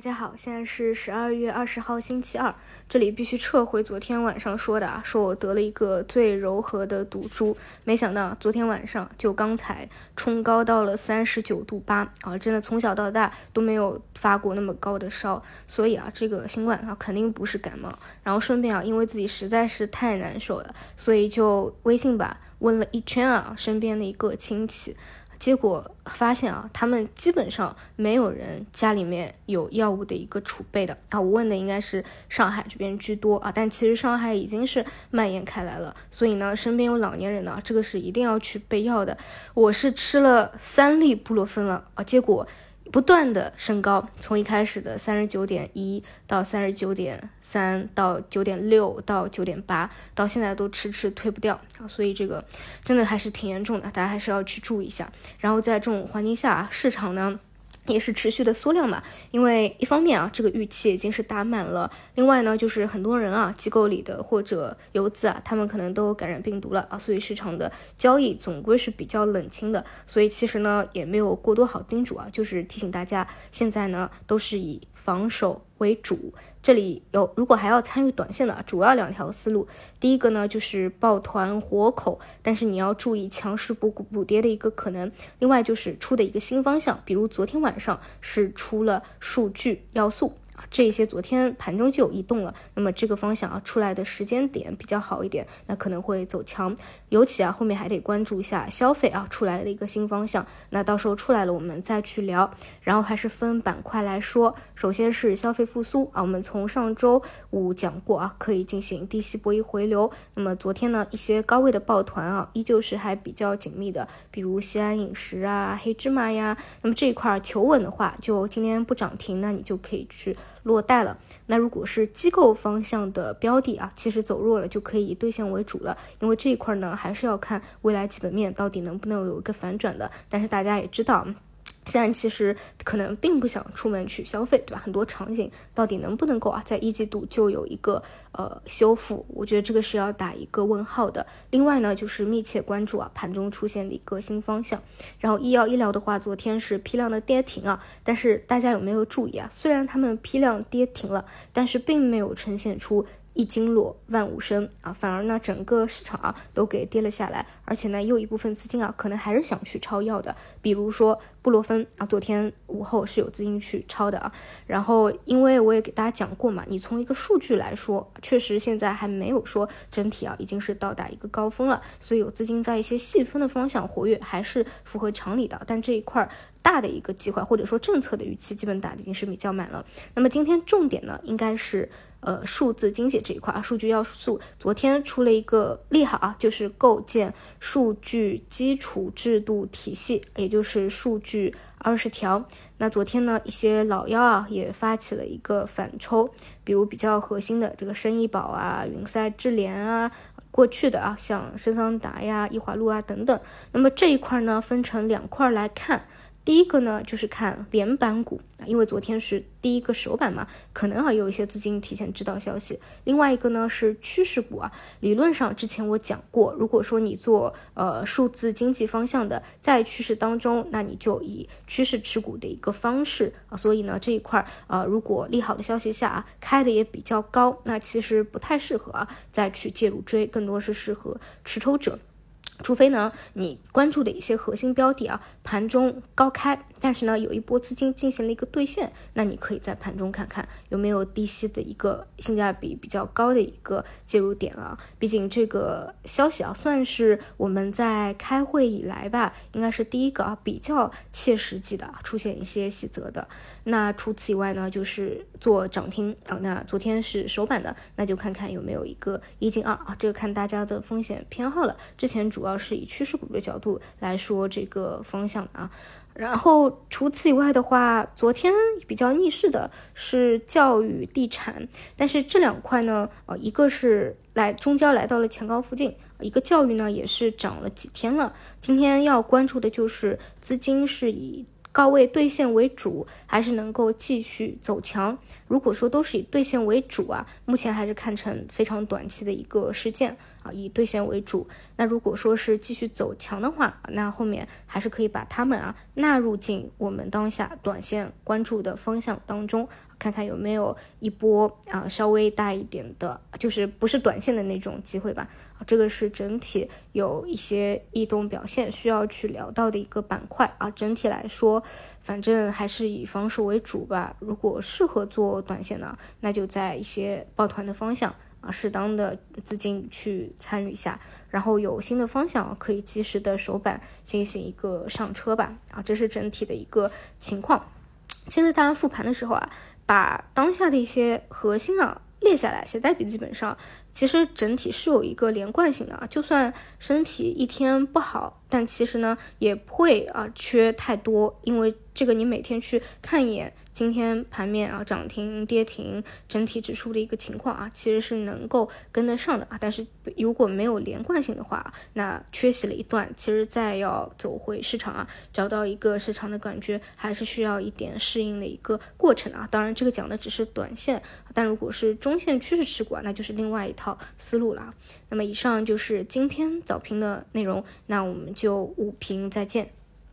大家好，现在是十二月二十号星期二，这里必须撤回昨天晚上说的啊，说我得了一个最柔和的毒株，没想到昨天晚上就刚才冲高到了三十九度八啊，真的从小到大都没有发过那么高的烧，所以啊，这个新冠啊肯定不是感冒，然后顺便啊，因为自己实在是太难受了，所以就微信吧问了一圈啊，身边的一个亲戚。结果发现啊，他们基本上没有人家里面有药物的一个储备的啊。我问的应该是上海这边居多啊，但其实上海已经是蔓延开来了。所以呢，身边有老年人呢，这个是一定要去备药的。我是吃了三粒布洛芬了啊，结果。不断的升高，从一开始的三十九点一到三十九点三到九点六到九点八，到现在都迟迟退不掉啊，所以这个真的还是挺严重的，大家还是要去注意一下。然后在这种环境下，市场呢？也是持续的缩量嘛，因为一方面啊，这个预期已经是打满了，另外呢，就是很多人啊，机构里的或者游资啊，他们可能都感染病毒了啊，所以市场的交易总归是比较冷清的，所以其实呢，也没有过多好叮嘱啊，就是提醒大家，现在呢，都是以防守为主。这里有，如果还要参与短线的，主要两条思路。第一个呢，就是抱团活口，但是你要注意强势补股补跌的一个可能。另外就是出的一个新方向，比如昨天晚上是出了数据要素。这些昨天盘中就有异动了，那么这个方向啊出来的时间点比较好一点，那可能会走强。尤其啊后面还得关注一下消费啊出来的一个新方向，那到时候出来了我们再去聊。然后还是分板块来说，首先是消费复苏啊，我们从上周五讲过啊，可以进行低吸博弈回流。那么昨天呢一些高位的抱团啊，依旧是还比较紧密的，比如西安饮食啊、黑芝麻呀。那么这一块求稳的话，就今天不涨停，那你就可以去。落袋了，那如果是机构方向的标的啊，其实走弱了就可以兑现为主了，因为这一块呢还是要看未来基本面到底能不能有一个反转的。但是大家也知道。现在其实可能并不想出门去消费，对吧？很多场景到底能不能够啊，在一季度就有一个呃修复？我觉得这个是要打一个问号的。另外呢，就是密切关注啊盘中出现的一个新方向。然后医药医疗的话，昨天是批量的跌停啊，但是大家有没有注意啊？虽然他们批量跌停了，但是并没有呈现出。一经落万物生啊，反而呢整个市场啊都给跌了下来，而且呢又一部分资金啊可能还是想去抄药的，比如说布洛芬啊，昨天午后是有资金去抄的啊。然后因为我也给大家讲过嘛，你从一个数据来说，确实现在还没有说整体啊已经是到达一个高峰了，所以有资金在一些细分的方向活跃还是符合常理的。但这一块儿大的一个计划或者说政策的预期，基本打的已经是比较满了。那么今天重点呢应该是。呃，数字经济这一块啊，数据要素昨天出了一个利好啊，就是构建数据基础制度体系，也就是数据二十条。那昨天呢，一些老妖啊也发起了一个反抽，比如比较核心的这个生意宝啊、云赛智联啊，过去的啊像深桑达呀、易华路啊等等。那么这一块呢，分成两块来看。第一个呢，就是看连板股啊，因为昨天是第一个首板嘛，可能啊有一些资金提前知道消息。另外一个呢是趋势股啊，理论上之前我讲过，如果说你做呃数字经济方向的，在趋势当中，那你就以趋势持股的一个方式啊，所以呢这一块啊，如果利好的消息下啊开的也比较高，那其实不太适合啊再去介入追，更多是适合持筹者。除非呢，你关注的一些核心标的啊，盘中高开，但是呢，有一波资金进行了一个兑现，那你可以在盘中看看有没有低吸的一个性价比比较高的一个介入点啊。毕竟这个消息啊，算是我们在开会以来吧，应该是第一个啊比较切实际的出现一些细则的。那除此以外呢，就是做涨停啊。那昨天是首板的，那就看看有没有一个一进二啊，这个看大家的风险偏好了。之前主要。要是以趋势股的角度来说这个方向啊，然后除此以外的话，昨天比较逆势的是教育、地产，但是这两块呢，呃，一个是来中交来到了前高附近，一个教育呢也是涨了几天了。今天要关注的就是资金是以到位兑现为主，还是能够继续走强？如果说都是以兑现为主啊，目前还是看成非常短期的一个事件啊，以兑现为主。那如果说是继续走强的话，那后面还是可以把它们啊纳入进我们当下短线关注的方向当中，看看有没有一波啊稍微大一点的，就是不是短线的那种机会吧。啊这个是整体有一些异动表现需要去聊到的一个板块啊。整体来说，反正还是以防守为主吧。如果适合做短线呢，那就在一些抱团的方向啊，适当的资金去参与一下。然后有新的方向，可以及时的手板进行一个上车吧。啊，这是整体的一个情况。其实大家复盘的时候啊，把当下的一些核心啊列下来，写在笔记本上，其实整体是有一个连贯性的啊。就算身体一天不好，但其实呢也不会啊缺太多，因为这个你每天去看一眼。今天盘面啊，涨停跌停，整体指数的一个情况啊，其实是能够跟得上的啊。但是如果没有连贯性的话，那缺席了一段，其实再要走回市场啊，找到一个市场的感觉，还是需要一点适应的一个过程啊。当然，这个讲的只是短线，但如果是中线趋势持股啊，那就是另外一套思路了。那么以上就是今天早评的内容，那我们就午评再见。